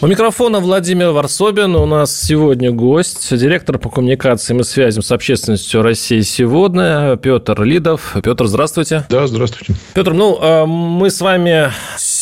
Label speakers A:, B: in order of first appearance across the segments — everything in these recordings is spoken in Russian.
A: У микрофона Владимир Варсобин. У нас сегодня гость, директор по коммуникациям и связям с общественностью России сегодня, Петр Лидов. Петр, здравствуйте.
B: Да, здравствуйте.
A: Петр, ну, а мы с вами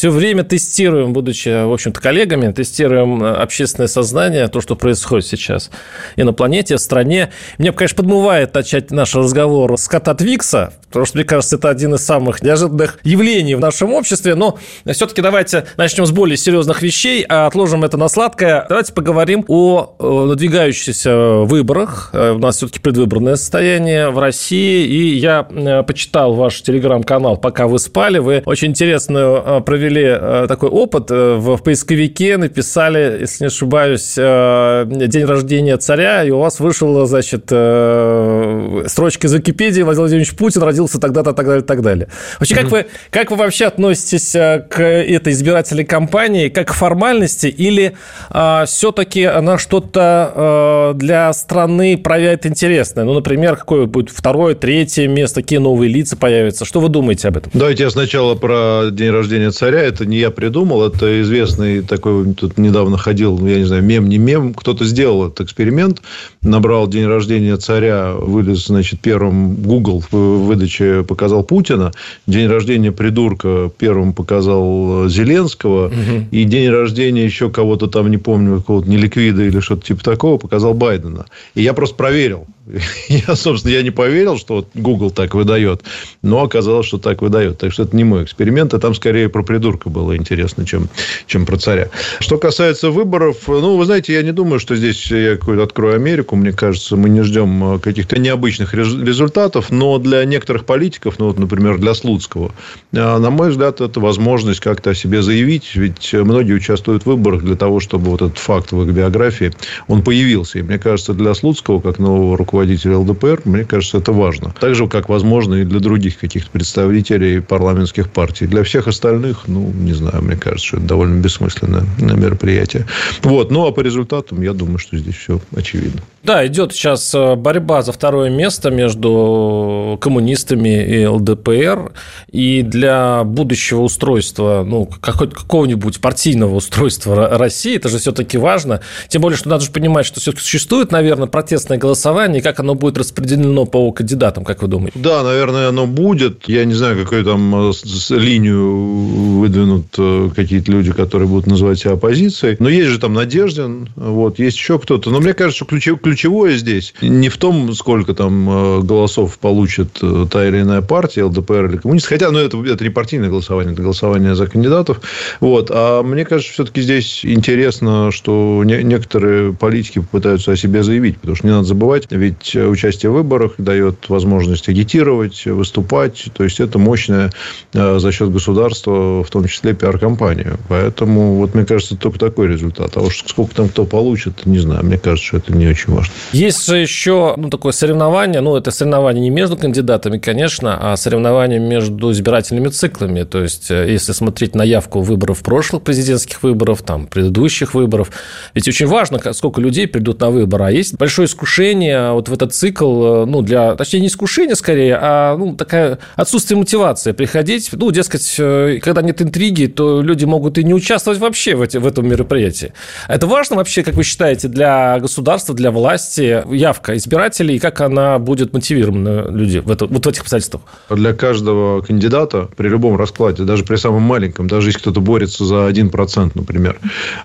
A: все время тестируем, будучи, в общем-то, коллегами, тестируем общественное сознание, то, что происходит сейчас и на планете, в стране. Мне, конечно, подмывает начать наш разговор с кота Твикса, потому что, мне кажется, это один из самых неожиданных явлений в нашем обществе, но все-таки давайте начнем с более серьезных вещей, а отложим это на сладкое. Давайте поговорим о надвигающихся выборах. Э, у нас все-таки предвыборное состояние в России, и я э, почитал ваш телеграм-канал «Пока вы спали». Вы очень интересную э, провели такой опыт. В поисковике написали, если не ошибаюсь, день рождения царя, и у вас вышел, значит, строчка из Википедии «Владимир Владимирович Путин родился тогда-то, так далее, так далее». Вообще, как вы, как вы вообще относитесь к этой избирательной кампании, как к формальности, или а, все-таки она что-то а, для страны проявляет интересное? Ну, например, какое будет второе, третье место, какие новые лица появятся? Что вы думаете об этом?
B: Давайте я сначала про день рождения царя. Это не я придумал, это известный такой, тут недавно ходил, я не знаю, мем, не мем, кто-то сделал этот эксперимент, набрал день рождения царя, вылез, значит, первым Google в выдаче показал Путина, день рождения придурка первым показал Зеленского, угу. и день рождения еще кого-то там, не помню, какого-то неликвида или что-то типа такого, показал Байдена. И я просто проверил. Я, собственно, я не поверил, что вот Google так выдает, но оказалось, что так выдает. Так что это не мой эксперимент, а там скорее про придурка было интересно, чем, чем про царя. Что касается выборов, ну, вы знаете, я не думаю, что здесь я какой-то открою Америку. Мне кажется, мы не ждем э, каких-то необычных результатов, но для некоторых политиков, ну, вот, например, для Слуцкого, э, на мой взгляд, это возможность как-то о себе заявить, ведь многие участвуют в выборах для того, чтобы вот этот факт в их биографии, он появился. И мне кажется, для Слуцкого, как нового руководителя руководителя ЛДПР, мне кажется, это важно. Так же, как возможно и для других каких-то представителей парламентских партий. Для всех остальных, ну, не знаю, мне кажется, что это довольно бессмысленное мероприятие. Вот. Ну, а по результатам, я думаю, что здесь все очевидно.
A: Да, идет сейчас э, борьба за второе место между коммунистами и ЛДПР. И для будущего устройства, ну, какого-нибудь партийного устройства России, это же все-таки важно. Тем более, что надо же понимать, что все-таки существует, наверное, протестное голосование, как оно будет распределено по кандидатам, как вы думаете?
B: Да, наверное, оно будет. Я не знаю, какую там э, линию выдвинут э, какие-то люди, которые будут называть себя оппозицией. Но есть же там Надеждин, вот, есть еще кто-то. Но мне кажется, что ключев, ключевое здесь не в том, сколько там э, голосов получит та или иная партия, ЛДПР или коммунист. Хотя, ну, это, это не партийное голосование, это голосование за кандидатов. Вот. А мне кажется, все-таки здесь интересно, что некоторые политики попытаются о себе заявить. Потому что не надо забывать, ведь ведь участие в выборах дает возможность агитировать, выступать. То есть, это мощная э, за счет государства, в том числе пиар-компания. Поэтому, вот мне кажется, только такой результат. А уж сколько там кто получит, не знаю. Мне кажется, что это не очень важно.
A: Есть же еще ну, такое соревнование. Ну, это соревнование не между кандидатами, конечно, а соревнование между избирательными циклами. То есть, э, если смотреть на явку выборов прошлых президентских выборов, там, предыдущих выборов, ведь очень важно, сколько людей придут на выборы. А есть большое искушение вот в этот цикл, э, ну, для, точнее, не искушения скорее, а, ну, такая отсутствие мотивации приходить. Ну, дескать, э, когда нет интриги, то люди могут и не участвовать вообще в, эти, в этом мероприятии. Это важно вообще, как вы считаете, для государства, для власти, явка избирателей, и как она будет мотивирована людей в это, вот в этих обстоятельствах?
B: Для каждого кандидата при любом раскладе, даже при самом маленьком, даже если кто-то борется за 1%, например,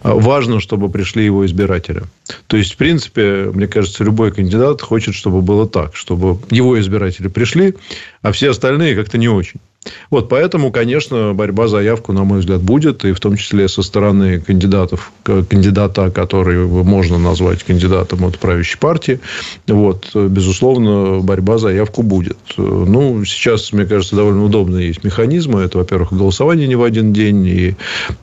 B: важно, чтобы пришли его избиратели. То есть, в принципе, мне кажется, любой кандидат хочет, чтобы было так, чтобы его избиратели пришли, а все остальные как-то не очень. Вот поэтому, конечно, борьба за явку, на мой взгляд, будет, и в том числе со стороны кандидатов, кандидата, который можно назвать кандидатом от правящей партии. Вот, безусловно, борьба за явку будет. Ну, сейчас, мне кажется, довольно удобно есть механизмы. Это, во-первых, голосование не в один день, и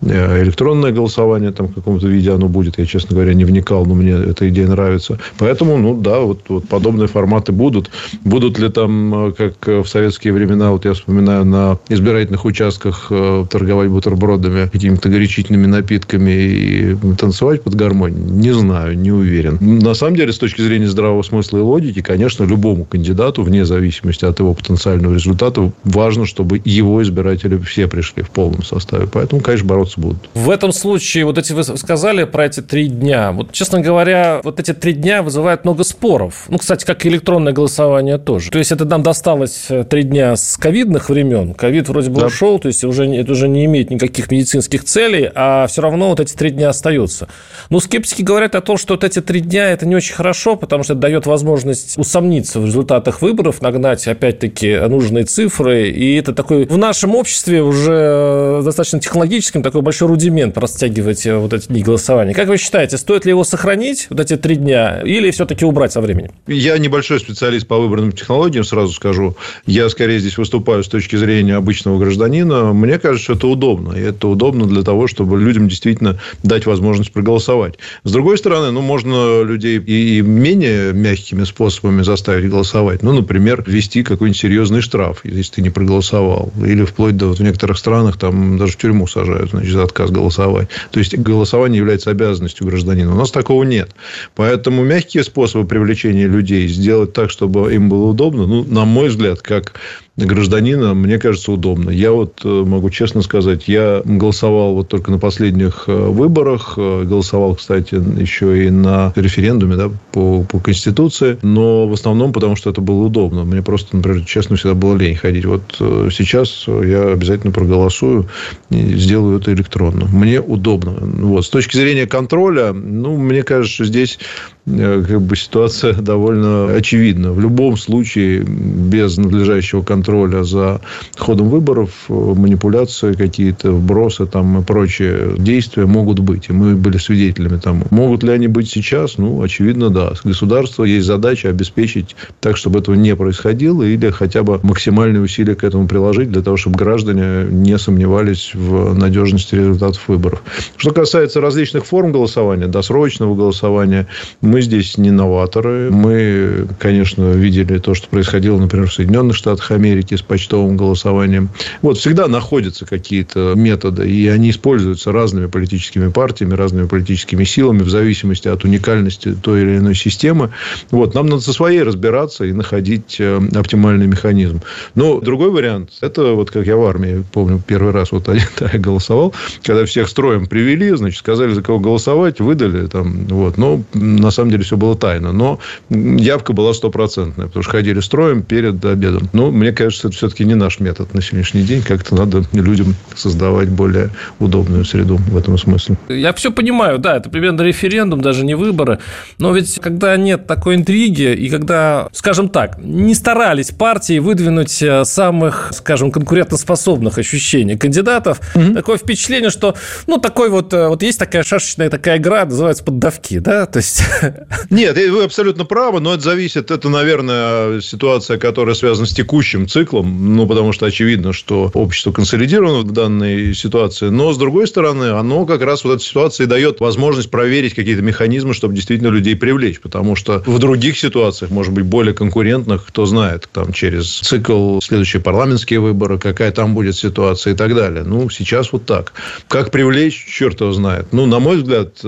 B: э, электронное голосование там в каком-то виде оно будет. Я, честно говоря, не вникал, но мне эта идея нравится. Поэтому, ну, да, вот, вот подобные форматы будут. Будут ли там, э, как в советские времена, вот я вспоминаю, на избирательных участках э, торговать бутербродами, какими-то горячительными напитками и танцевать под гармонь? Не знаю, не уверен. На самом деле, с точки зрения здравого смысла и логики, конечно, любому кандидату, вне зависимости от его потенциального результата, важно, чтобы его избиратели все пришли в полном составе. Поэтому, конечно, бороться будут.
A: В этом случае, вот эти вы сказали про эти три дня. Вот, честно говоря, вот эти три дня вызывают много споров. Ну, кстати, как и электронное голосование тоже. То есть, это нам досталось э, три дня с ковидных времен. Ковид вроде бы да. ушел, то есть, уже, это уже не имеет никаких медицинских целей, а все равно вот эти три дня остаются. Но скептики говорят о том, что вот эти три дня это не очень хорошо, потому что это дает возможность усомниться в результатах выборов, нагнать, опять-таки, нужные цифры. И это такой в нашем обществе уже достаточно технологическим такой большой рудимент растягивать э, вот эти дни голосования. Как вы считаете, стоит ли его сохранить, вот эти три дня, или все-таки убрать со временем?
B: Я небольшой специалист по выбранным технологиям, сразу скажу. Я скорее здесь выступаю с точки зрения обычного гражданина. Мне кажется, что это удобно. И это удобно для того, чтобы людям действительно дать возможность проголосовать. С другой стороны, ну, можно людей и менее мягкими способами заставить голосовать. Ну, например, ввести какой-нибудь серьезный штраф, если ты не проголосовал. Или вплоть до вот, в некоторых странах там даже в тюрьму сажают, значит, за отказ голосовать. То есть, голосование является обязанностью гражданина. У нас такого нет. Поэтому мягкие способы привлечения людей сделать так, чтобы им было удобно, ну, на мой взгляд, как гражданина, мне кажется, удобно. Я вот э, могу честно сказать, я голосовал вот только на последних э, выборах, э, голосовал, кстати, еще и на референдуме да, по, по Конституции, но в основном потому, что это было удобно. Мне просто, например, честно, всегда было лень ходить. Вот сейчас я обязательно проголосую и сделаю это электронно. Мне удобно. Вот. С точки зрения контроля, ну, мне кажется, здесь как бы ситуация довольно очевидна. В любом случае, без надлежащего контроля за ходом выборов, манипуляции какие-то, вбросы там и прочие действия могут быть. И мы были свидетелями тому. Могут ли они быть сейчас? Ну, очевидно, да. С государства есть задача обеспечить так, чтобы этого не происходило, или хотя бы максимальные усилия к этому приложить, для того, чтобы граждане не сомневались в надежности результатов выборов. Что касается различных форм голосования, досрочного голосования, мы здесь не новаторы. Мы, конечно, видели то, что происходило, например, в Соединенных Штатах Америки с почтовым голосованием. Вот всегда находятся какие-то методы, и они используются разными политическими партиями, разными политическими силами в зависимости от уникальности той или иной системы. Вот, нам надо со своей разбираться и находить э, оптимальный механизм. Но другой вариант, это вот как я в армии, помню, первый раз вот один я голосовал, когда всех строем привели, значит, сказали, за кого голосовать, выдали там, вот, но на самом самом деле все было тайно. Но явка была стопроцентная, потому что ходили строем перед обедом. Но мне кажется, это все-таки не наш метод на сегодняшний день. Как-то надо людям создавать более удобную среду в этом смысле.
A: Я все понимаю, да, это примерно референдум, даже не выборы. Но ведь когда нет такой интриги, и когда, скажем так, не старались партии выдвинуть э, самых, скажем, конкурентоспособных ощущений кандидатов, угу. такое впечатление, что, ну, такой вот, э, вот есть такая шашечная такая игра, называется поддавки, да, то есть
B: нет, вы абсолютно правы, но это зависит, это, наверное, ситуация, которая связана с текущим циклом, ну, потому что очевидно, что общество консолидировано в данной ситуации, но, с другой стороны, оно как раз вот эта ситуация дает возможность проверить какие-то механизмы, чтобы действительно людей привлечь, потому что в других ситуациях, может быть, более конкурентных, кто знает, там, через цикл следующие парламентские выборы, какая там будет ситуация и так далее. Ну, сейчас вот так. Как привлечь, черт его знает. Ну, на мой взгляд,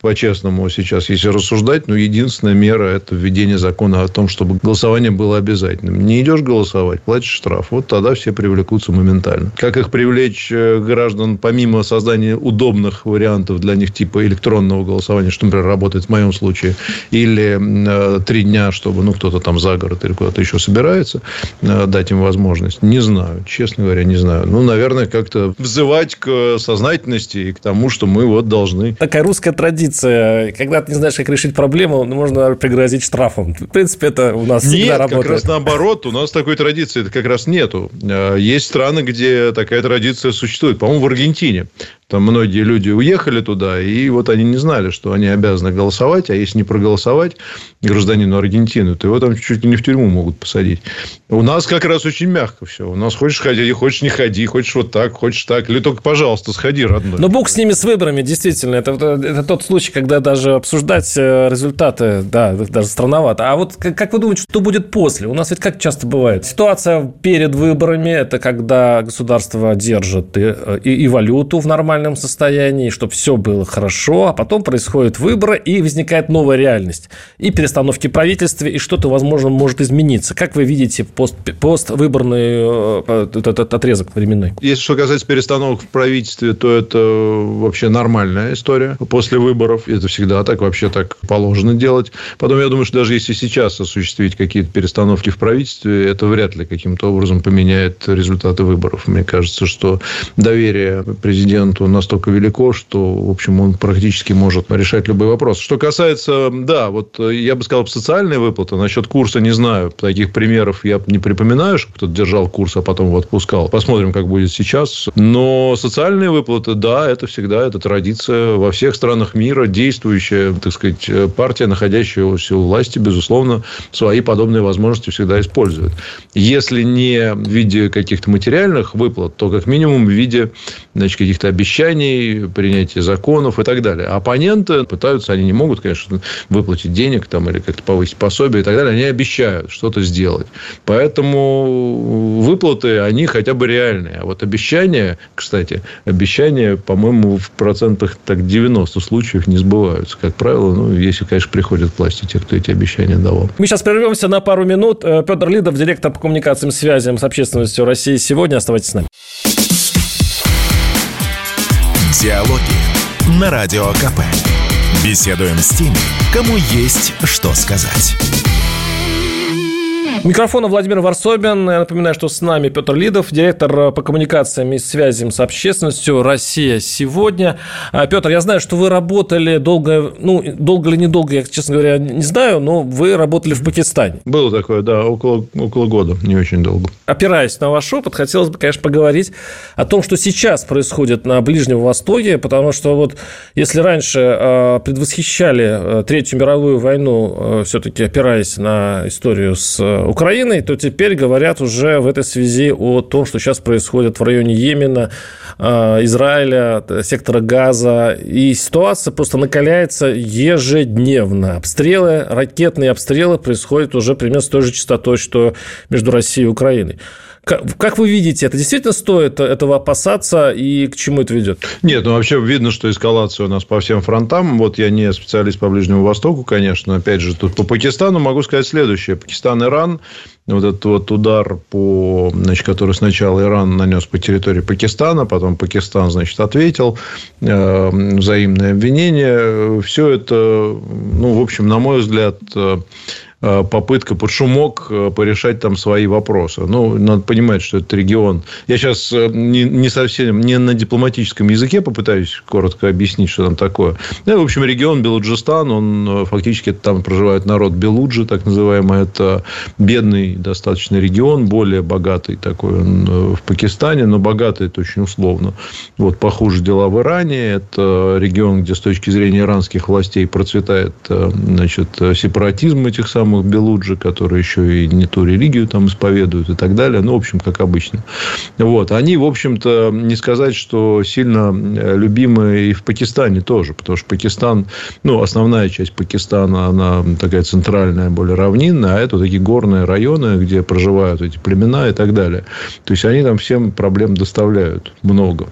B: по-честному, сейчас, если рассуждать обсуждать, но единственная мера – это введение закона о том, чтобы голосование было обязательным. Не идешь голосовать, платишь штраф. Вот тогда все привлекутся моментально. Как их привлечь э, граждан, помимо создания удобных вариантов для них, типа электронного голосования, что, например, работает в моем случае, или э, три дня, чтобы ну, кто-то там за город или куда-то еще собирается, э, дать им возможность. Не знаю, честно говоря, не знаю. Ну, наверное, как-то взывать к сознательности и к тому, что мы вот должны.
A: Такая русская традиция. Когда ты не знаешь, как решить проблему, можно пригрозить штрафом. В принципе, это у нас
B: Нет,
A: всегда работает.
B: как раз наоборот. У нас такой традиции как раз нету. Э, есть страны, где такая традиция существует. По-моему, в Аргентине. Там многие люди уехали туда, и вот они не знали, что они обязаны голосовать, а если не проголосовать гражданину Аргентины, то его там чуть ли не в тюрьму могут посадить. У нас как раз очень мягко все. У нас хочешь ходи, хочешь не ходи, хочешь вот так, хочешь так. Или только, пожалуйста, сходи, родной.
A: Но бог с ними, с выборами, действительно. Это, это, это тот случай, когда даже обсуждать э, результаты, да, даже странновато. А вот как вы думаете, что будет после? У нас ведь как часто бывает? Ситуация перед выборами – это когда государство держит и, и, и валюту в нормальном состоянии, чтобы все было хорошо, а потом происходят выборы, и возникает новая реальность. И перестановки правительства, и что-то, возможно, может измениться. Как вы видите пост, поствыборный э, этот отрезок временной?
B: Если что касается перестановок в правительстве, то это вообще нормальная история после выборов. Это всегда так, вообще так положено делать. Потом, я думаю, что даже если сейчас осуществить какие-то перестановки в правительстве, это вряд ли каким-то образом поменяет результаты выборов. Мне кажется, что доверие президенту настолько велико, что, в общем, он практически может решать любой вопрос. Что касается, да, вот э, я бы сказал, социальные выплаты. Насчет курса не знаю. Таких примеров я не припоминаю, что кто-то держал курс, а потом его отпускал. Посмотрим, как будет сейчас. Но социальные выплаты, да, это всегда это традиция во всех странах мира, действующая, так сказать, партия, находящаяся у власти, безусловно, свои подобные возможности всегда использует. Если не в виде каких-то материальных выплат, то как минимум в виде значит, каких-то обещаний принятия законов и так далее. Оппоненты пытаются, они не могут, конечно, выплатить денег там, или как-то повысить пособие и так далее. Они обещают что-то сделать. Поэтому выплаты, они хотя бы реальные. А вот обещания, кстати, обещания, по-моему, в процентах так 90 случаев не сбываются. Как правило, ну, если, конечно, приходят к власти те, кто эти обещания давал.
A: Мы сейчас прервемся на пару минут. Э, Петр Лидов, директор по коммуникациям и связям с общественностью России сегодня. Оставайтесь с нами.
C: Диалоги на Радио КП. Беседуем с теми, кому есть что сказать.
A: Микрофона Владимир Варсобин. Я напоминаю, что с нами Петр Лидов, директор по коммуникациям и связям с общественностью «Россия сегодня». А, Петр, я знаю, что вы работали долго, ну, долго или недолго, я, честно говоря, не знаю, но вы работали в Пакистане.
B: Было такое, да, около, около года, не очень долго.
A: Опираясь на ваш опыт, хотелось бы, конечно, поговорить о том, что сейчас происходит на Ближнем Востоке, потому что вот если раньше а, предвосхищали а, Третью мировую войну, все-таки опираясь на историю с Украиной, то теперь говорят уже в этой связи о том, что сейчас происходит в районе Йемена, а, Израиля, сектора Газа. И ситуация просто накаляется ежедневно. Обстрелы, ракетные обстрелы происходят уже примерно с той же частотой, что между Россией и Украиной. Как вы видите, это действительно стоит этого опасаться и к чему это ведет?
B: Нет, ну вообще видно, что эскалация у нас по всем фронтам. Вот я не специалист по Ближнему Востоку, конечно. Опять же, тут по Пакистану могу сказать следующее. Пакистан, Иран, вот этот вот удар, по, значит, который сначала Иран нанес по территории Пакистана, потом Пакистан, значит, ответил, э, взаимное обвинение. Все это, ну, в общем, на мой взгляд, э, попытка под шумок э, порешать там свои вопросы. Ну, надо понимать, что этот регион... Я сейчас э, не, не совсем, не на дипломатическом языке попытаюсь коротко объяснить, что там такое. Ну, в общем, регион Белуджистан, он фактически там проживает народ Белуджи, так называемый. Это бедный достаточно регион, более богатый такой он в Пакистане, но богатый это очень условно. Вот, похуже дела в Иране. Это регион, где с точки зрения иранских властей процветает значит, сепаратизм этих самых самых Белуджи, которые еще и не ту религию там исповедуют и так далее. Ну, в общем, как обычно. Вот. Они, в общем-то, не сказать, что сильно э, любимы и в Пакистане тоже. Потому что Пакистан, ну, основная часть Пакистана, она такая центральная, более равнинная, а это такие горные районы, где проживают эти племена и так далее. То есть, они там всем проблем доставляют много.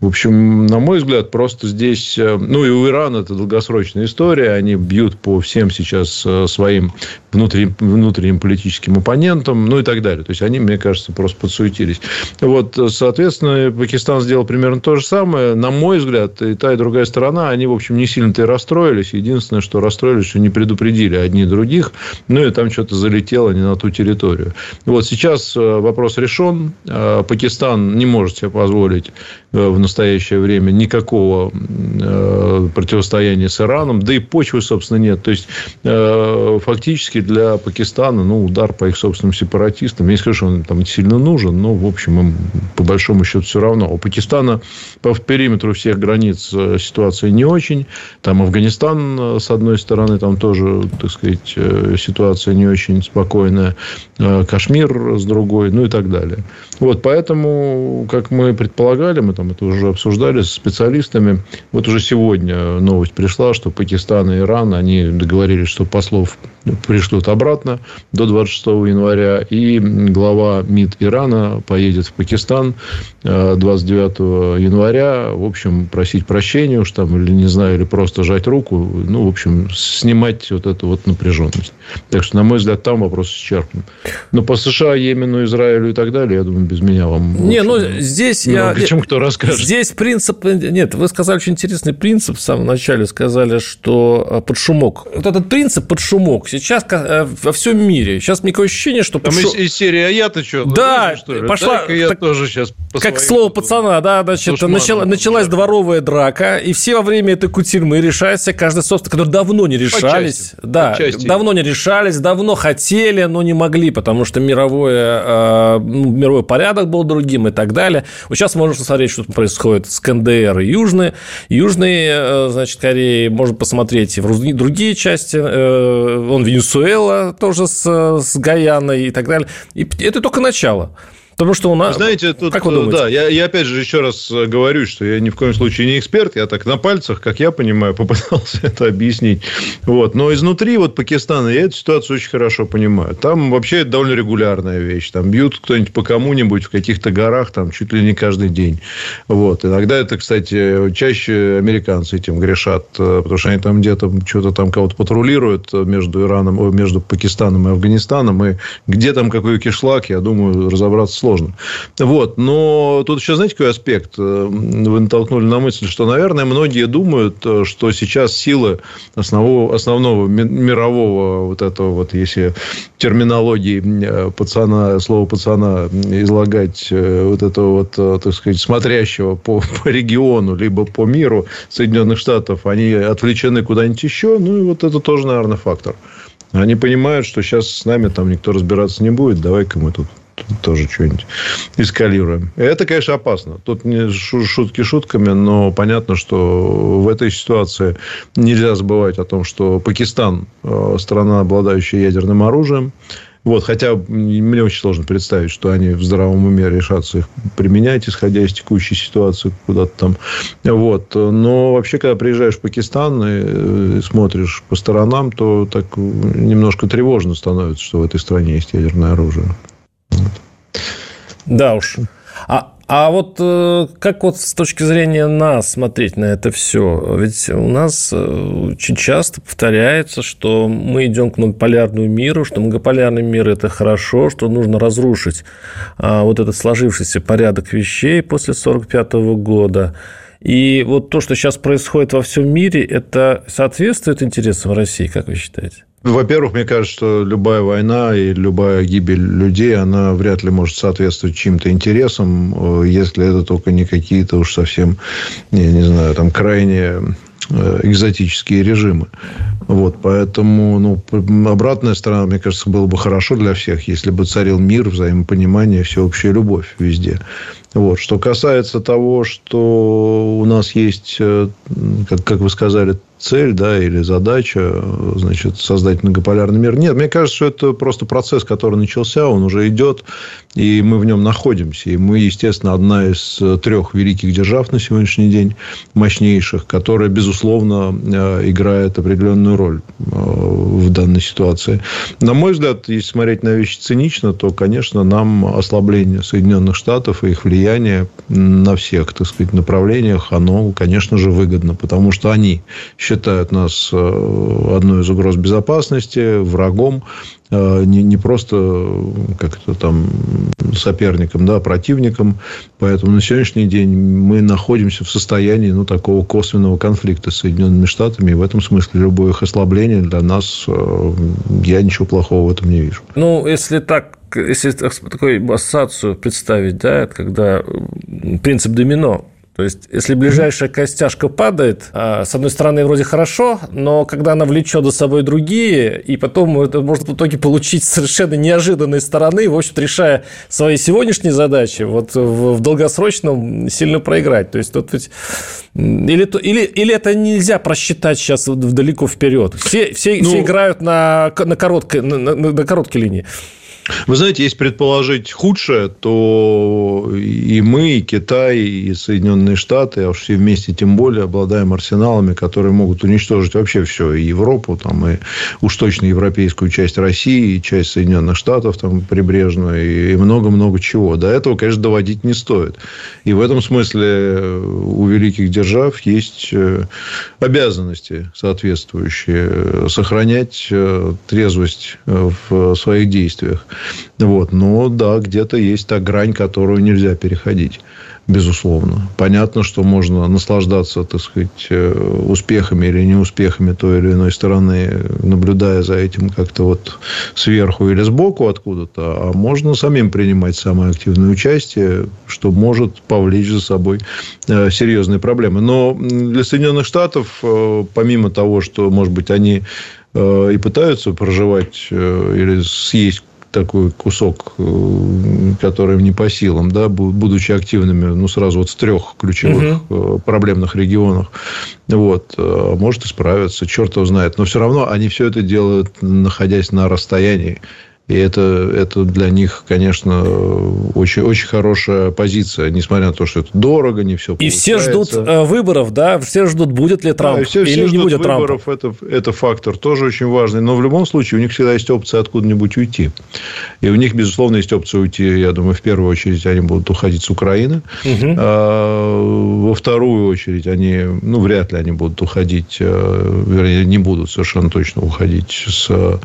B: В общем, на мой взгляд, просто здесь... Э, ну, и у Ирана это долгосрочная история. Они бьют по всем сейчас э, своим внутренним, внутренним политическим оппонентам, ну и так далее. То есть, они, мне кажется, просто подсуетились. Вот, соответственно, Пакистан сделал примерно то же самое. На мой взгляд, и та, и другая сторона, они, в общем, не сильно-то и расстроились. Единственное, что расстроились, что не предупредили одни других, ну и там что-то залетело не на ту территорию. Вот сейчас э, вопрос решен. Э, Пакистан не может себе позволить э, в настоящее время никакого противостояния с Ираном, да и почвы, собственно, нет. То есть, фактически для Пакистана ну, удар по их собственным сепаратистам, я не скажу, что он там сильно нужен, но, в общем, им по большому счету все равно. У Пакистана по периметру всех границ ситуация не очень. Там Афганистан, с одной стороны, там тоже, так сказать, ситуация не очень спокойная. Кашмир с другой, ну и так далее. Вот, поэтому, как мы предполагали, мы там это уже обсуждали с специалистами, вот уже сегодня новость пришла, что Пакистан и Иран, они договорились, что послов пришлют обратно до 26 января, и глава МИД Ирана поедет в Пакистан 29 э, января, в общем, просить прощения уж там, или не знаю, или просто жать руку, ну, в общем, снимать вот эту вот напряженность. Так что, на мой взгляд, там вопрос исчерпан. Но по США, Йемену, Израилю и так далее, я думаю, без меня вам...
A: Не, ну, здесь я...
B: Чем кто расскажет?
A: Здесь принцип... Нет, вы сказали очень интересный принцип в самом начале. Сказали, что э, под шумок. Вот этот принцип под шумок сейчас э, во всем мире. Сейчас мне такое ощущение, что...
B: Там из, из серии «А я-то что?»
A: Да, что пошла...
B: я так, тоже сейчас
A: Как слово пацана, да, значит, начала, началась да. дворовая драка, и все во время этой кутюрьмы решаются каждый собственно, которые давно не решались. Отчасти. Да, Отчасти. давно не решались, давно хотели, но не могли, потому что мировое, э, ну, мировой порядок был другим и так далее. Вот сейчас можно посмотреть, что происходит с КНДР и Южной. Южной, э, значит, Кореи. Можно посмотреть и в другие части. Э, он Венесуэла тоже с, с Гаяной и так далее. И это только начало. Потому что у нас...
B: Знаете, тут, как вы думаете? да, я, я опять же еще раз э, говорю, что я ни в коем случае не эксперт, я так на пальцах, как я понимаю, попытался это объяснить. Вот. Но изнутри вот Пакистана я эту ситуацию очень хорошо понимаю. Там вообще это довольно регулярная вещь. Там бьют кто-нибудь по кому-нибудь в каких-то горах, там чуть ли не каждый день. Вот. Иногда это, кстати, чаще американцы этим грешат, э, потому что они там где-то что-то там кого-то патрулируют между Ираном, между Пакистаном и Афганистаном, и где там какой кишлак, я думаю, разобраться сложно. Вот. Но тут еще, знаете, какой аспект? Э, вы натолкнули на мысль, что, наверное, многие думают, э, что сейчас силы основного, основного мирового вот этого вот, если терминологии э, пацана, слово пацана излагать вот этого вот, так сказать, смотрящего по, по региону, либо по миру Соединенных Штатов, они отвлечены куда-нибудь еще, ну, и вот это тоже, наверное, фактор. Они понимают, что сейчас с нами там никто разбираться не будет, давай-ка мы тут тоже что-нибудь эскалируем. Это, конечно, опасно. Тут не шутки шутками, но понятно, что в этой ситуации нельзя забывать о том, что Пакистан э, страна, обладающая ядерным оружием. Вот, хотя мне очень сложно представить, что они в здравом уме решатся их применять, исходя из текущей ситуации куда-то там. Вот. Но вообще, когда приезжаешь в Пакистан и э, смотришь по сторонам, то так немножко тревожно становится, что в этой стране есть ядерное оружие.
A: Да уж. А, а вот э, как вот с точки зрения нас смотреть на это все? Ведь у нас э, очень часто повторяется, что мы идем к многополярному миру, что многополярный мир – это хорошо, что нужно разрушить а, вот этот сложившийся порядок вещей после 1945 года. И вот то, что сейчас происходит во всем мире, это соответствует интересам России, как вы считаете?
B: Во-первых, мне кажется, что любая война и любая гибель людей, она вряд ли может соответствовать чьим-то интересам, э, если это только не какие-то уж совсем, я не знаю, там крайне э, экзотические режимы. Вот, поэтому ну, обратная сторона, мне кажется, было бы хорошо для всех, если бы царил мир, взаимопонимание, всеобщая любовь везде. Вот. Что касается того, что у нас есть, э, как, как вы сказали, цель, да, или задача, значит, создать многополярный мир. Нет, мне кажется, что это просто процесс, который начался, он уже идет, и мы в нем находимся. И мы, естественно, одна из трех великих держав на сегодняшний день, мощнейших, которая, безусловно, э, играет определенную роль э, в данной ситуации. На мой взгляд, если смотреть на вещи цинично, то, конечно, нам ослабление Соединенных Штатов и их влияние на всех, так сказать, направлениях, оно, конечно же, выгодно, потому что они считают нас одной из угроз безопасности, врагом. Э, не, не просто как-то там соперником, да, а противником. Поэтому на сегодняшний день мы находимся в состоянии ну, такого косвенного конфликта с Соединенными Штатами. И в этом смысле любое их ослабление для нас, э, я ничего плохого в этом не вижу.
A: Ну, если так если такую ассоциацию представить, да, когда принцип домино, то есть, если ближайшая костяшка падает, а, с одной стороны, вроде хорошо, но когда она влечет за собой другие, и потом это может в итоге получить совершенно неожиданной стороны, в общем-то, решая свои сегодняшние задачи, вот в долгосрочном сильно проиграть. То есть, тут ведь... Или, или, или это нельзя просчитать сейчас далеко вперед? Все, все, ну, все играют на, на, короткой, на, на, на короткой линии.
B: Вы знаете, если предположить худшее, то и мы, и Китай, и Соединенные Штаты, а уж все вместе тем более, обладаем арсеналами, которые могут уничтожить вообще все. И Европу, там, и уж точно европейскую часть России, и часть Соединенных Штатов там, прибрежную, и много-много чего. До этого, конечно, доводить не стоит. И в этом смысле у великих держав есть э, обязанности соответствующие сохранять э, трезвость э, в своих действиях. Вот. Но да, где-то есть та грань, которую нельзя переходить безусловно. Понятно, что можно наслаждаться, так сказать, э, успехами или неуспехами той или иной стороны, наблюдая за этим как-то вот сверху или сбоку откуда-то, а можно самим принимать самое активное участие, что может повлечь за собой э, серьезные проблемы. Но для Соединенных Штатов, э, помимо того, что, может быть, они и пытаются проживать или съесть такой кусок, э, который не по силам, да, будучи активными, ну, сразу вот в трех ключевых угу. проблемных регионах. Вот. А может и справиться, черт его знает. Но все равно они все это делают, находясь на расстоянии. И это, это для них, конечно, очень, очень хорошая позиция, несмотря на то, что это дорого, не все
A: И все ждут э, выборов, да? Все ждут, будет ли Трамп да,
B: все, или все не будет выборов, Трампа. Это, это фактор тоже очень важный. Но в любом случае у них всегда есть опция откуда-нибудь уйти. И у них, безусловно, есть опция уйти, я думаю, в первую очередь они будут уходить с Украины. Угу. А, во вторую очередь они, ну, вряд ли они будут уходить, э, вернее, не будут совершенно точно уходить с э,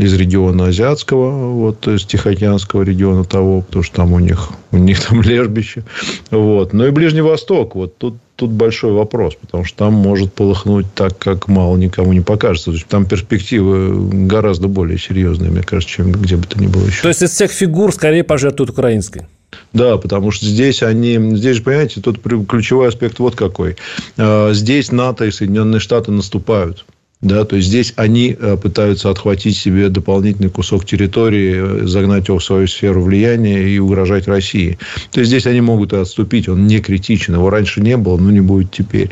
B: из региона азиатского, вот, из Тихоокеанского региона того, потому что там у них, у них там лежбище. Вот. Ну и Ближний Восток. Вот тут тут большой вопрос, потому что там может полыхнуть так, как мало никому не покажется. То есть, там перспективы гораздо более серьезные, мне кажется, чем где бы то ни было еще.
A: То есть, из всех фигур скорее пожертвуют украинской?
B: Да, потому что здесь они, здесь же, понимаете, тут ключевой аспект вот какой. А, здесь НАТО и Соединенные Штаты наступают. Да, то есть здесь они э, пытаются отхватить себе дополнительный кусок территории, э, загнать его в свою сферу влияния и угрожать России. То есть здесь они могут и отступить, он не критичен. Его раньше не было, но не будет теперь.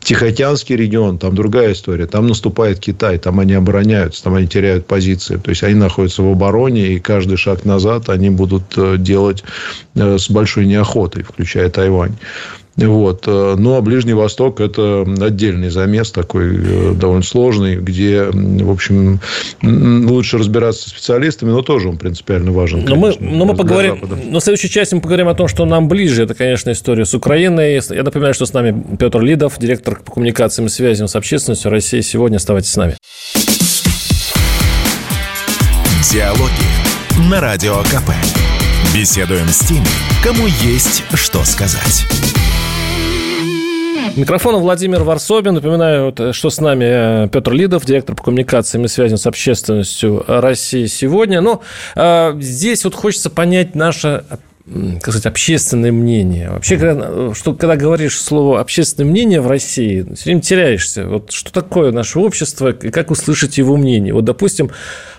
B: Тихоокеанский регион, там другая история. Там наступает Китай, там они обороняются, там они теряют позиции. То есть они находятся в обороне, и каждый шаг назад они будут э, делать с большой неохотой, включая Тайвань. Вот. Э, ну, а Ближний Восток – это отдельный замес такой э, довольно сложный, где, в общем, лучше разбираться с специалистами, но тоже он принципиально важен.
A: Но мы, но мы поговорим, но в следующей части мы поговорим о том, что нам ближе. Это, конечно, история с Украиной. Я напоминаю, что с нами Петр Лидов, директор по коммуникациям и связям с общественностью России. Сегодня оставайтесь с нами.
C: Диалоги на Радио КП. Беседуем с теми, кому есть что сказать.
A: Микрофон Владимир Варсобин. Напоминаю, что с нами э, Петр Лидов, директор по коммуникациям и связям с общественностью России сегодня. Но э, здесь вот хочется понять наше как сказать, общественное мнение. Вообще, когда, что, когда говоришь слово общественное мнение в России, все время теряешься. Вот что такое наше общество и как услышать его мнение? Вот, допустим,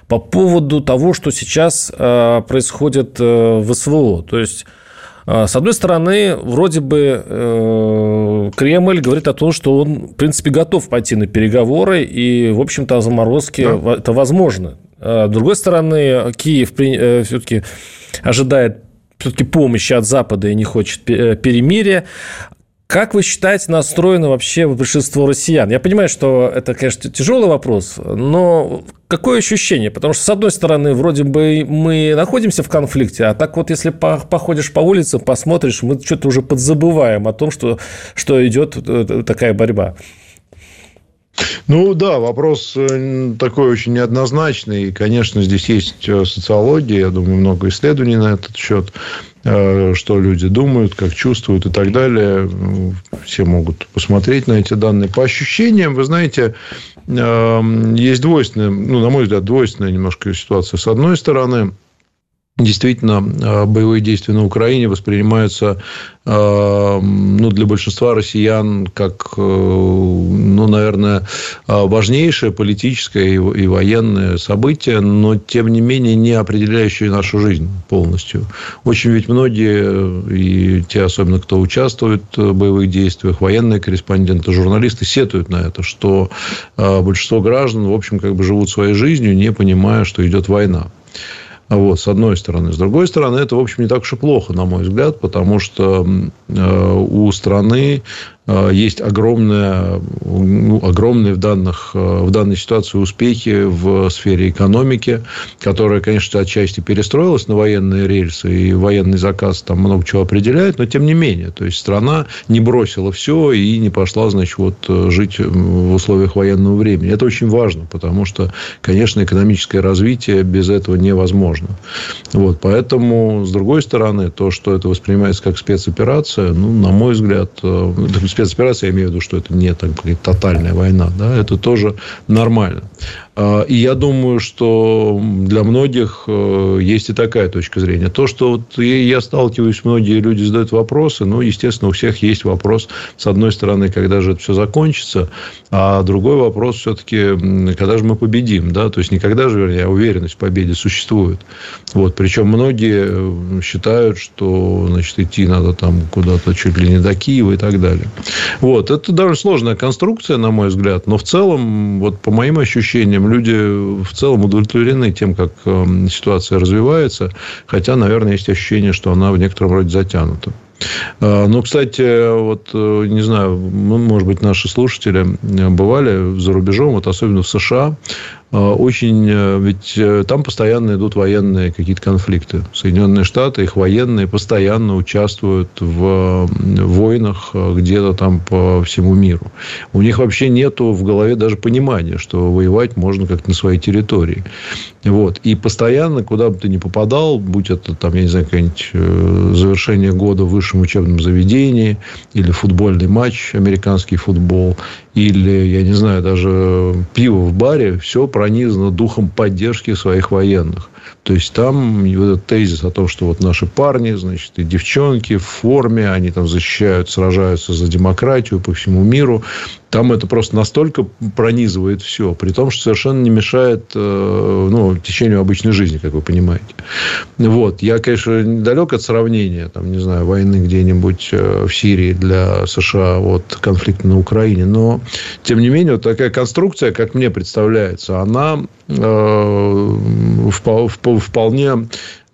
A: по поводу того, что сейчас э, происходит э, в СВО. То есть с одной стороны, вроде бы э, Кремль говорит о том, что он, в принципе, готов пойти на переговоры, и, в общем-то, о заморозке да. это возможно. А с другой стороны, Киев э, все-таки ожидает все-таки помощи от Запада и не хочет э, перемирия. Как вы считаете, настроено вообще большинство россиян? Я понимаю, что это, конечно, тяжелый вопрос, но какое ощущение? Потому что, с одной стороны, вроде бы мы находимся в конфликте, а так вот, если походишь по улице, посмотришь, мы что-то уже подзабываем о том, что, что идет э, такая борьба.
B: Ну да, вопрос э, такой очень неоднозначный. И, конечно, здесь есть э, социология, я думаю, много исследований на этот счет, э, что люди думают, как чувствуют и так далее. Все могут посмотреть на эти данные. По ощущениям, вы знаете, есть двойственная, ну, на мой взгляд, двойственная немножко ситуация. С одной стороны, Действительно, боевые действия на Украине воспринимаются ну, для большинства россиян как, э, ну, наверное, важнейшее политическое и военное событие, но, тем не менее, не определяющее нашу жизнь полностью. Очень ведь многие, и те, особенно кто участвует в боевых действиях, военные корреспонденты, журналисты, сетуют на это, что э, большинство граждан, в общем, как бы живут своей жизнью, не понимая, что идет война. Вот, с одной стороны. С другой стороны, это, в общем, не так уж и плохо, на мой взгляд, потому что э, у страны есть огромные, ну, огромные в, данных, э, в данной ситуации успехи в сфере экономики, которая, конечно, отчасти перестроилась на военные рельсы, и военный заказ там много чего определяет, но тем не менее. То есть, страна не бросила все и не пошла, значит, вот, жить в условиях военного времени. Это очень важно, потому что, конечно, экономическое развитие без этого невозможно. Вот, поэтому, с другой стороны, то, что это воспринимается как спецоперация, ну, на мой взгляд, э, спецоперация, я имею в виду, что это не так, тотальная война, да, это тоже нормально. А, и я думаю, что для многих э, есть и такая точка зрения. То, что вот я сталкиваюсь, многие люди задают вопросы, ну, естественно, у всех есть вопрос, с одной стороны, когда же это все закончится, а другой вопрос все-таки, когда же мы победим, да, то есть, никогда же, вернее, уверенность в победе существует. Вот, причем многие э, считают, что, значит, идти надо там куда-то чуть ли не до Киева и так далее. Вот, это довольно сложная конструкция, на мой взгляд, но в целом, вот по моим ощущениям, люди в целом удовлетворены тем, как эм, ситуация развивается, хотя, наверное, есть ощущение, что она в некотором роде затянута. Э, ну, кстати, вот, э, не знаю, может быть, наши слушатели бывали за рубежом, вот особенно в США, э, очень, ведь там постоянно идут военные какие-то конфликты. Соединенные Штаты, их военные постоянно участвуют в войнах где-то там по всему миру. У них вообще нету в голове даже понимания, что воевать можно как-то на своей территории. Вот. И постоянно, куда бы ты ни попадал, будь это, там, я не знаю, какое-нибудь завершение года в высшем учебном заведении, или футбольный матч, американский футбол, или, я не знаю, даже пиво в баре, все пронизано духом поддержки своих военных. То есть, там вот этот тезис о том, что вот наши парни, значит, и девчонки в форме, они там защищают, сражаются за демократию по всему миру. Там это просто настолько пронизывает все, при том, что совершенно не мешает э, ну, течению обычной жизни, как вы понимаете. Вот. Я, конечно, далек от сравнения, там, не знаю, войны где-нибудь э, в Сирии для США от конфликта на Украине, но, тем не менее, вот такая конструкция, как мне представляется, она э, вполне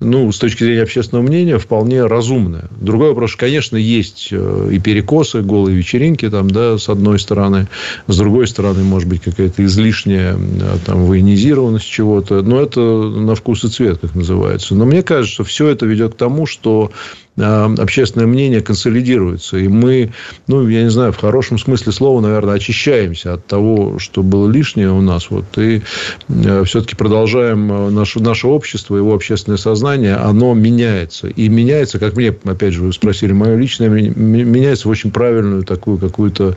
B: ну, с точки зрения общественного мнения, вполне разумная. Другой вопрос, конечно, есть э, и перекосы, голые вечеринки, там, да, с одной стороны. С другой стороны, может быть, какая-то излишняя э, там, военизированность чего-то. Но это на вкус и цвет, как называется. Но мне кажется, что все это ведет к тому, что общественное мнение консолидируется. И мы, ну, я не знаю, в хорошем смысле слова, наверное, очищаемся от того, что было лишнее у нас. Вот, и э, все-таки продолжаем э, наше, наше общество, его общественное сознание, оно меняется. И меняется, как мне, опять же, вы спросили, мое личное, меняется в очень правильную такую какую-то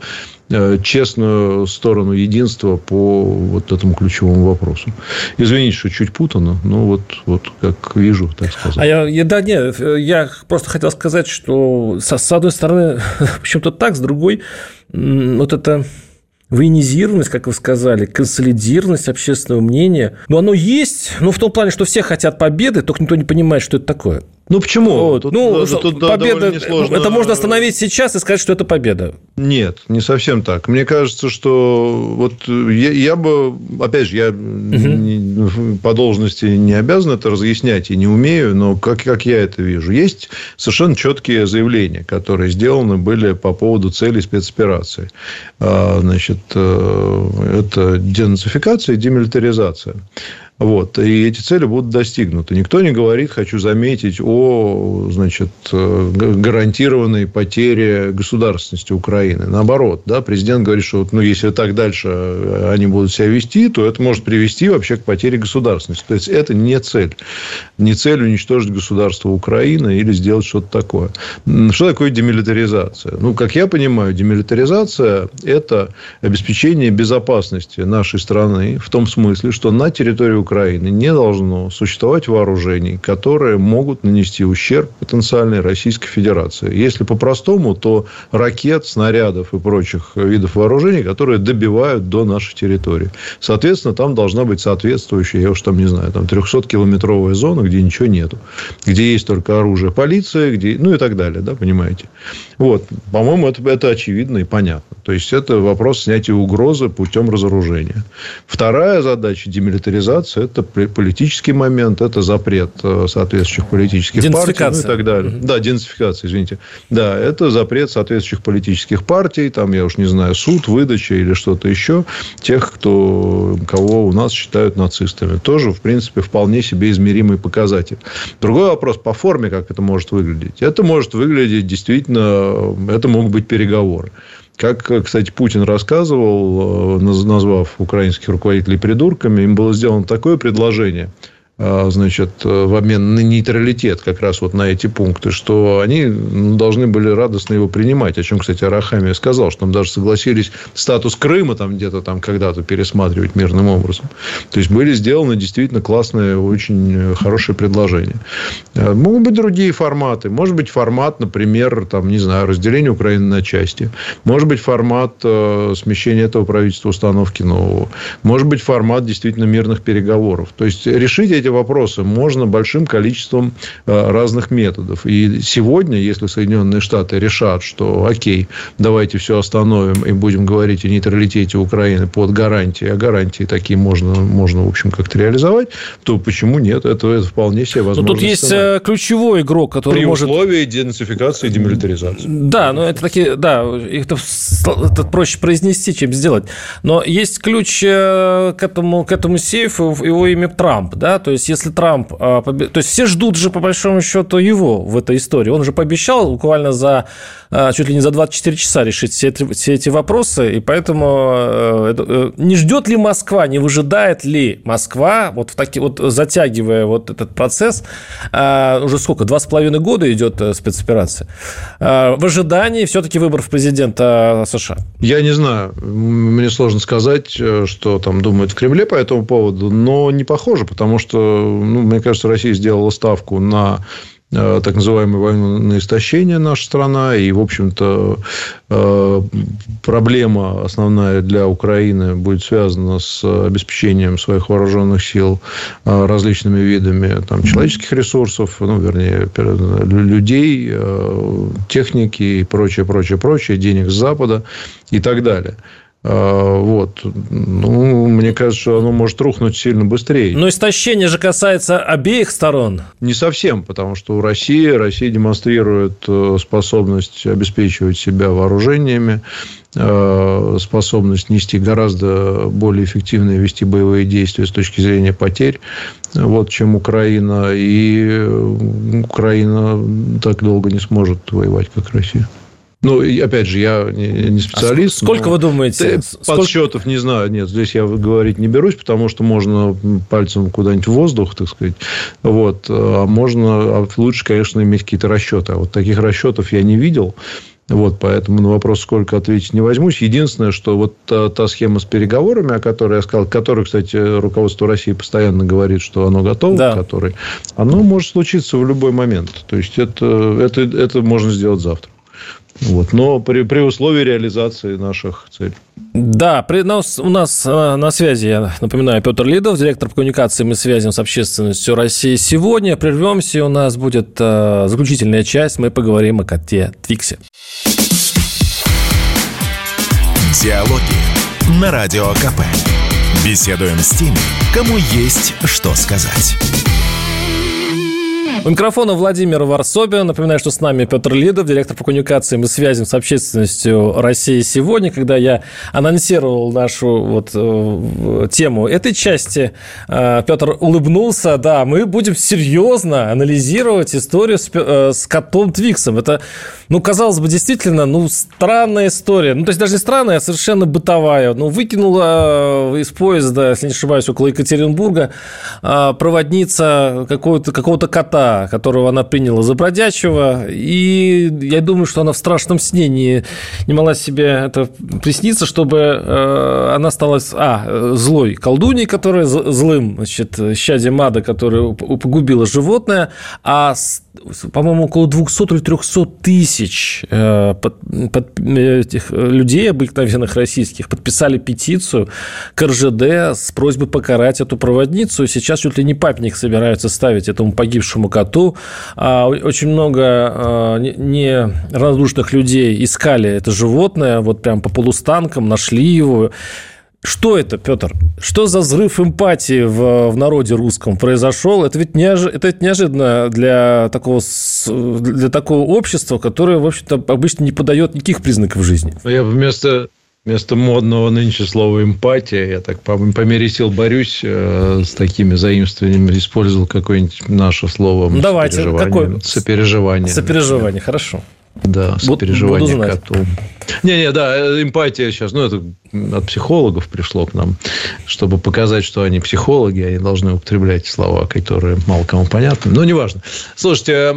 B: честную сторону единства по вот этому ключевому вопросу. Извините, что чуть путано, но вот, вот как вижу, так сказать.
A: А я, да, нет, я просто хотел сказать, что с, с одной стороны, почему-то так, с другой, вот это военизированность, как вы сказали, консолидированность общественного мнения. Но оно есть, ну, в том плане, что все хотят победы, только никто не понимает, что это такое.
B: Ну почему?
A: Вот. Тут, ну, тут победа, несложно... это можно остановить сейчас и сказать, что это победа.
B: Нет, не совсем так. Мне кажется, что вот я, я бы, опять же, я угу. по должности не обязан это разъяснять и не умею, но как, как я это вижу, есть совершенно четкие заявления, которые сделаны были по поводу целей спецоперации. А, значит, э, это денацификация и демилитаризация. Вот. И эти цели будут достигнуты. Никто не говорит, хочу заметить, о значит, э, гарантированной потере государственности Украины. Наоборот, да, президент говорит, что ну, если так дальше э, они будут себя вести, то это может привести вообще к потере государственности. То есть, это не цель. Не цель уничтожить государство Украины или сделать что-то такое. Что такое демилитаризация? Ну, как я понимаю, демилитаризация – это обеспечение безопасности нашей страны в том смысле, что на территории Украины не должно существовать вооружений, которые могут нанести ущерб потенциальной Российской Федерации. Если по-простому, то ракет, снарядов и прочих видов вооружений, которые добивают до нашей территории. Соответственно, там должна быть соответствующая, я уж там не знаю, там 300-километровая зона, где ничего нету. Где есть только оружие полиции, где, ну и так далее, да, понимаете. Вот. По-моему, это, это очевидно и понятно. То есть, это вопрос снятия угрозы путем разоружения. Вторая задача демилитаризации это политический момент, это запрет э, соответствующих политических партий ну, и так далее. Угу. Да, денацификация, извините. Да, это запрет соответствующих политических партий, там, я уж не знаю, суд, выдача или что-то еще, тех, кто, кого у нас считают нацистами. Тоже, в принципе, вполне себе измеримый показатель. Другой вопрос по форме, как это может выглядеть. Это может выглядеть действительно, это могут быть переговоры. Как, кстати, Путин рассказывал, э, назвав украинских руководителей придурками, им было сделано такое предложение – значит, в обмен на нейтралитет как раз вот на эти пункты, что они должны были радостно его принимать. О чем, кстати, Арахами сказал, что там даже согласились статус Крыма там где-то там когда-то пересматривать мирным образом. То есть, были сделаны действительно классные, очень хорошие предложения. Могут быть другие форматы. Может быть, формат, например, там, не знаю, разделение Украины на части. Может быть, формат э, смещения этого правительства, установки нового. Может быть, формат действительно мирных переговоров. То есть, решить эти эти вопросы можно большим количеством э, разных методов. И сегодня, если Соединенные Штаты решат, что окей, давайте все остановим и будем говорить о нейтралитете Украины под гарантией, а гарантии такие можно, можно в общем, как-то реализовать, то почему нет? Это, это вполне себе возможно.
A: Но тут есть сценарий. Э, ключевой игрок, который
B: При
A: может...
B: условии денацификации и демилитаризации.
A: Да, но это такие, да, это, это проще произнести, чем сделать. Но есть ключ э, к этому, к этому сейфу, его имя Трамп, да, то есть есть, если Трамп... А, то есть, все ждут же, по большому счету, его в этой истории. Он же пообещал буквально за а, чуть ли не за 24 часа решить все, все эти вопросы, и поэтому э, э, не ждет ли Москва, не выжидает ли Москва, вот, в таки, вот затягивая вот этот процесс, а, уже сколько, два с половиной года идет э, спецоперация, в ожидании все-таки выборов президента США?
B: Я не знаю, мне сложно сказать, что там думают в Кремле по этому поводу, но не похоже, потому что, ну, мне кажется, Россия сделала ставку на Э, так называемую войну на истощение наша страна. И, в общем-то, э, проблема основная для Украины будет связана с обеспечением своих вооруженных сил э, различными видами там, человеческих ресурсов, ну, вернее, людей, техники и прочее, прочее, прочее, денег с Запада и так далее. А, вот. Ну, мне кажется, что оно может рухнуть сильно быстрее.
A: Но истощение же касается обеих сторон.
B: Не совсем, потому что у России, Россия демонстрирует э, способность обеспечивать себя вооружениями, э, способность нести гораздо более эффективные вести боевые действия с точки зрения потерь, вот, чем Украина. И э, Украина так долго не сможет воевать, как Россия. Ну, и опять же, я не специалист.
A: А сколько вы думаете?
B: Подсчетов не знаю. Нет, здесь я говорить не берусь, потому что можно пальцем куда-нибудь в воздух, так сказать. Вот. А можно... А лучше, конечно, иметь какие-то расчеты. А вот таких расчетов я не видел. Вот, поэтому на вопрос, сколько ответить, не возьмусь. Единственное, что вот та, та схема с переговорами, о которой я сказал, которой, кстати, руководство России постоянно говорит, что оно готово, да. которой, оно может случиться в любой момент. То есть, это, это, это можно сделать завтра. Вот. Но при, при условии реализации наших целей.
A: Да, при, нас, у нас э, на связи, я напоминаю, Петр Лидов, директор по коммуникациям и связям с общественностью России. Сегодня прервемся, у нас будет э, заключительная часть, мы поговорим о коте Твиксе.
C: Диалоги на Радио КП. Беседуем с теми, кому есть что сказать.
A: У микрофона Владимир Варсобин. Напоминаю, что с нами Петр Лидов, директор по коммуникациям и связям с общественностью России сегодня. Когда я анонсировал нашу вот э, тему этой части, э, Петр улыбнулся. Да, мы будем серьезно анализировать историю с, э, с котом Твиксом. Это, ну, казалось бы, действительно, ну, странная история. Ну, то есть даже не странная, а совершенно бытовая. Ну, выкинула из поезда, если не ошибаюсь, около Екатеринбурга проводница какого-то какого кота которого она приняла за бродячего. И я думаю, что она в страшном сне не, не могла себе это присниться, чтобы э, она стала а, злой колдуней, которая злым, значит, щадем ада, которая погубила животное, а по-моему, около 200 или 300 тысяч э, под, под, этих людей обыкновенных российских подписали петицию к РЖД с просьбой покарать эту проводницу. И сейчас чуть ли не памятник собираются ставить этому погибшему коту. А, очень много а, неравнодушных людей искали это животное, вот прям по полустанкам, нашли его. Что это, Петр? Что за взрыв эмпатии в, в народе русском произошел? Это ведь, неож... это неожиданно для такого, для такого общества, которое, в общем-то, обычно не подает никаких признаков жизни.
B: Я вместо Вместо модного нынче слова эмпатия, я так по, по мере сил борюсь э, с такими заимствованиями, использовал какое-нибудь наше слово.
A: Ну, давайте, какое?
B: Сопереживание.
A: Сопереживание, хорошо.
B: Да, сопереживание Буду коту. Не-не, да, эмпатия сейчас, ну, это от психологов пришло к нам, чтобы показать, что они психологи, они должны употреблять слова, которые мало кому понятны. Но неважно. Слушайте, э,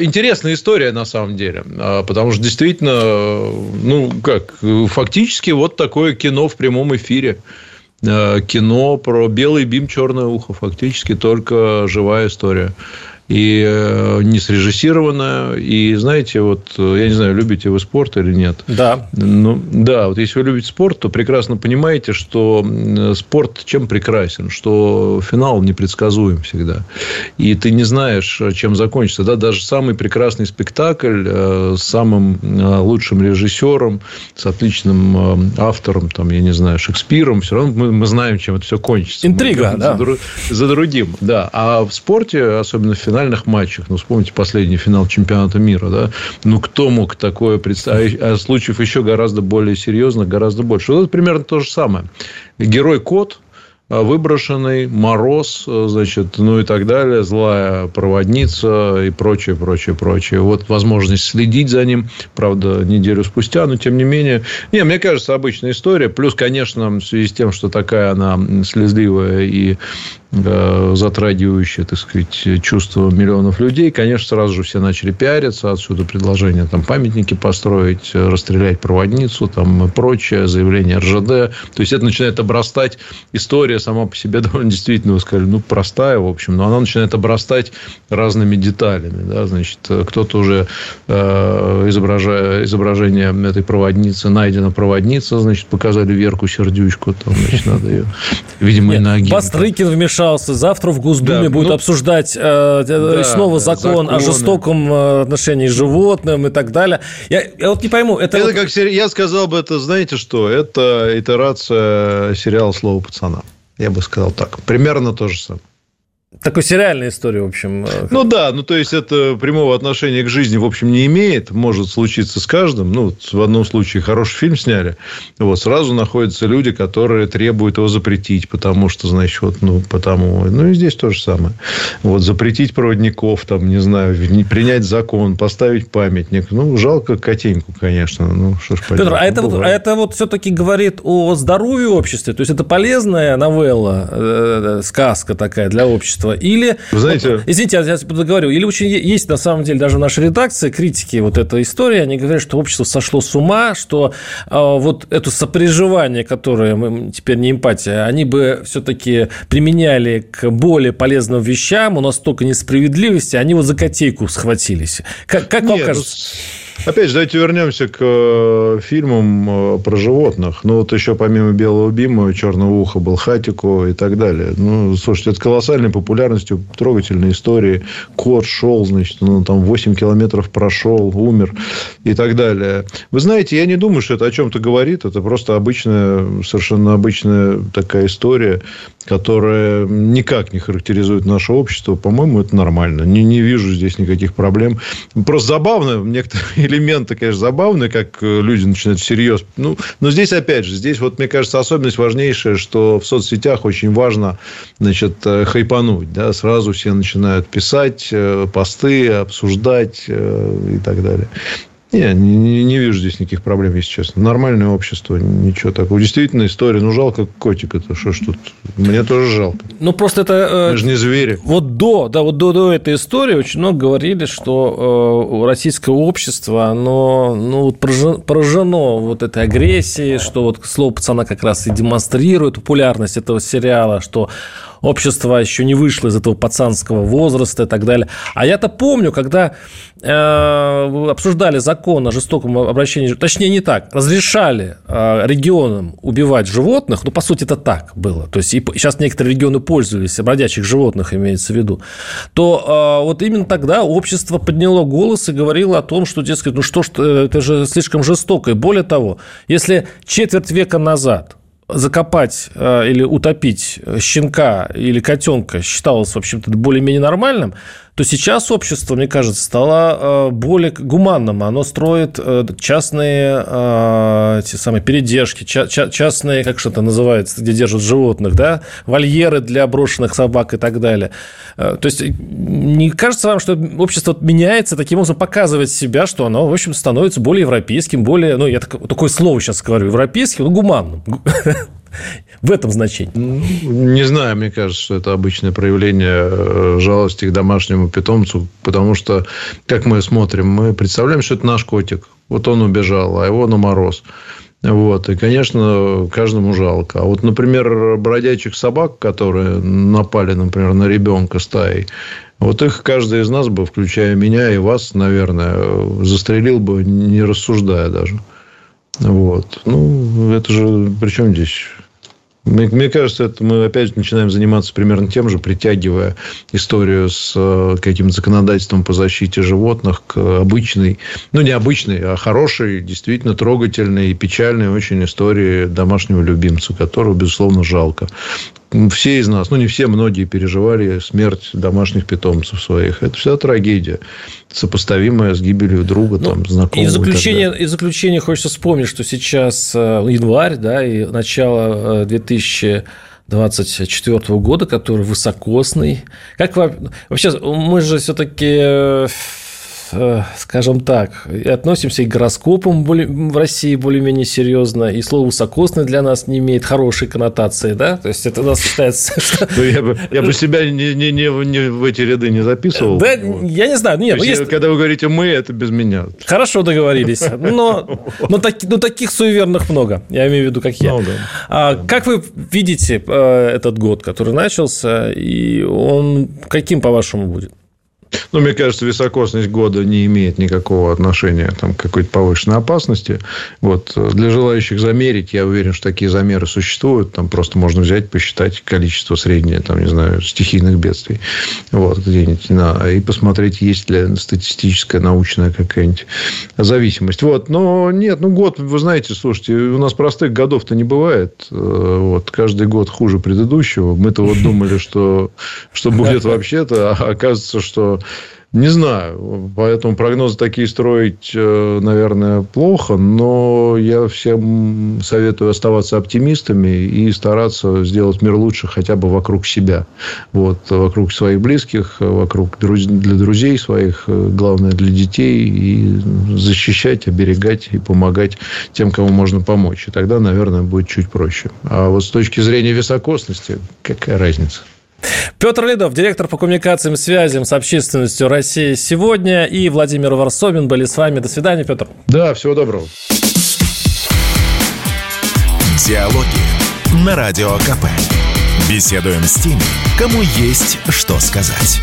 B: интересная история на самом деле, э, потому что действительно, ну, как, фактически вот такое кино в прямом эфире э, кино про белый бим, черное ухо. Фактически только живая история и э, не срежиссированная. И знаете, вот я не знаю, любите вы спорт или нет.
A: Да.
B: Ну, да, вот если вы любите спорт, то прекрасно понимаете, что спорт чем прекрасен, что финал непредсказуем всегда. И ты не знаешь, чем закончится. Да, даже самый прекрасный спектакль э, с самым э, лучшим режиссером, с отличным автором, там, я не знаю, Шекспиром, все равно мы, мы знаем, чем это все кончится.
A: Интрига, да.
B: За, за другим, да. А в спорте, особенно в финале, финальных матчах, ну, вспомните последний финал чемпионата мира, да, ну, кто мог такое представить, а случаев еще гораздо более серьезных, гораздо больше. Вот это примерно то же самое. Герой Кот, выброшенный, мороз, а, значит, ну и так далее, злая проводница и прочее, прочее, прочее. Вот возможность следить за ним, правда, неделю спустя, но тем не менее. Не, мне кажется, обычная история. Плюс, конечно, в связи с тем, что такая она слезливая и Э, затрагивающее, так сказать, чувство миллионов людей, конечно, сразу же все начали пиариться. Отсюда предложение там памятники построить, расстрелять проводницу там, и прочее, заявление РЖД. То есть, это начинает обрастать. История сама по себе довольно действительно, вы сказали, ну, простая, в общем, но она начинает обрастать разными деталями. Да? Значит, кто-то уже э, изображая, изображение этой проводницы, найдена проводница, значит, показали Верку Сердючку, там, значит, надо ее, видимо, Нет, и ноги.
A: Бастрыкин вмешался. Завтра в Госдуме да, будут ну, обсуждать э, э да, снова закон законы. о жестоком э, отношении к животным и так далее. Я, я вот не пойму. Это,
B: это
A: вот...
B: как я сказал бы, это знаете что? Это итерация сериала «Слово пацана». Я бы сказал так. Примерно то же самое.
A: Такой сериальная история, в общем. Э,
B: ну да, ну то есть это прямого отношения к жизни, в общем, не имеет. Может случиться с каждым. Ну, в одном случае хороший фильм сняли. Вот сразу находятся люди, которые требуют его запретить, потому что, значит, вот, ну, потому. Ну и здесь то же самое. Вот запретить проводников, там, не знаю, не принять закон, поставить памятник. Ну, жалко котеньку, конечно. Ну, что ж
A: Петр, а это, вот, а это вот все-таки говорит о здоровье общества? То есть, это полезная новелла, э, э сказка такая для общества? Общества, или...
B: Вы знаете... Вот,
A: извините, я сейчас договорю. Или очень есть, на самом деле, даже в нашей редакции критики вот этой истории, они говорят, что общество сошло с ума, что э, вот это сопереживание, которое мы теперь не эмпатия, они бы все-таки применяли к более полезным вещам, у нас столько несправедливости, они вот за котейку схватились. Как, как Нет, вам кажется?
B: Опять же, давайте вернемся к э, фильмам э, про животных. Ну, вот еще помимо «Белого бима», «Черного уха» был «Хатико» и так далее. Ну, слушайте, это колоссальной популярностью, трогательной истории. Кот шел, значит, ну, там 8 километров прошел, умер и так далее. Вы знаете, я не думаю, что это о чем-то говорит. Это просто обычная, совершенно обычная такая история, которая никак не характеризует наше общество. По-моему, это нормально. Не, не вижу здесь никаких проблем. Просто забавно некоторые элементы, конечно, забавные, как э, люди начинают всерьез. Ну, но здесь, опять же, здесь, вот, мне кажется, особенность важнейшая, что в соцсетях очень важно, значит, э, хайпануть. Да? Сразу все начинают писать э, посты, обсуждать и так далее. Не, не, не вижу здесь никаких проблем, если честно. Нормальное общество, ничего такого. Действительно, история. Ну, жалко котика-то. Что ж тут? Мне тоже жалко.
A: Ну, просто это...
B: Мы же не звери.
A: Вот до, да, вот до, до этой истории очень много говорили, что э, российское общество, оно ну, поражено вот этой агрессией, что вот слово пацана как раз и демонстрирует популярность этого сериала, что общество еще не вышло из этого пацанского возраста и так далее. А я-то помню, когда э, обсуждали закон о жестоком обращении, точнее не так, разрешали э, регионам убивать животных, ну, по сути, это так было, то есть и сейчас некоторые регионы пользовались, бродячих животных имеется в виду, то э, вот именно тогда общество подняло голос и говорило о том, что, дескать, ну что ж, это же слишком жестоко. И более того, если четверть века назад закопать э, или утопить щенка или котенка считалось, в общем-то, более-менее нормальным, то сейчас общество, мне кажется, стало э, более гуманным. Оно строит э, частные э, те самые передержки, частные, как что-то называется, где держат животных, да, вольеры для брошенных собак и так далее. То есть, не кажется вам, что общество меняется, таким образом показывает себя, что оно, в общем, становится более европейским, более, ну, я такое слово сейчас говорю, европейским, ну, гуманным. В этом значении?
B: Не знаю, мне кажется, что это обычное проявление э, жалости к домашнему питомцу, потому что, как мы смотрим, мы представляем, что это наш котик. Вот он убежал, а его на мороз. Вот. И, конечно, каждому жалко. А вот, например, бродячих собак, которые напали, например, на ребенка стаей, вот их каждый из нас бы, включая меня и вас, наверное, застрелил бы, не рассуждая даже. Вот. Ну, это же... Причем здесь мне, мне кажется, это мы опять начинаем заниматься примерно тем же, притягивая историю с э, каким-то законодательством по защите животных к обычной, ну, не обычной, а хорошей, действительно трогательной и печальной очень истории домашнего любимца, которого, безусловно, жалко все из нас, ну не все, многие переживали смерть домашних питомцев своих. Это вся трагедия, сопоставимая с гибелью друга, ну, там, знакомого.
A: И в заключение, и, и заключение хочется вспомнить, что сейчас э, январь, да, и начало 2024 э, года, который высокосный. Как вообще, мы же все-таки Э, скажем так, относимся и к гороскопам в России более-менее серьезно, и слово «высокосный» для нас не имеет хорошей коннотации, да? То есть, это у нас считается...
B: Ну, я бы, себя не, в эти ряды не записывал.
A: Да, я не знаю. Нет,
B: ну. Когда вы говорите «мы», это без меня.
A: Хорошо договорились. Но, но, так, но таких суеверных много. Я имею в виду, как я. Много. А, как вы видите э, этот год, который начался, и он каким, по-вашему, будет?
B: Ну, мне кажется, високосность года не имеет никакого отношения там, к какой-то повышенной опасности. Вот. Для желающих замерить, я уверен, что такие замеры существуют. Там просто можно взять, посчитать количество среднее, там, не знаю, стихийных бедствий. Вот, где-нибудь на... И посмотреть, есть ли статистическая, научная какая-нибудь зависимость. Вот. Но нет, ну, год, вы знаете, слушайте, у нас простых годов-то не бывает. Э, вот. Каждый год хуже предыдущего. Мы-то вот думали, что, что будет вообще-то, а оказывается, что не знаю. Поэтому прогнозы такие строить, э, наверное, плохо. Но я всем советую оставаться оптимистами и стараться сделать мир лучше хотя бы вокруг себя. Вот, вокруг своих близких, вокруг друз... для друзей своих, главное, для детей. И защищать, оберегать и помогать тем, кому можно помочь. И тогда, наверное, будет чуть проще. А вот с точки зрения високосности, какая разница?
A: Петр Ледов, директор по коммуникациям и связям с общественностью России сегодня, и Владимир Варсобин были с вами. До свидания, Петр.
B: Да, всего доброго.
C: Диалоги на Радио КП. Беседуем с теми, кому есть что сказать.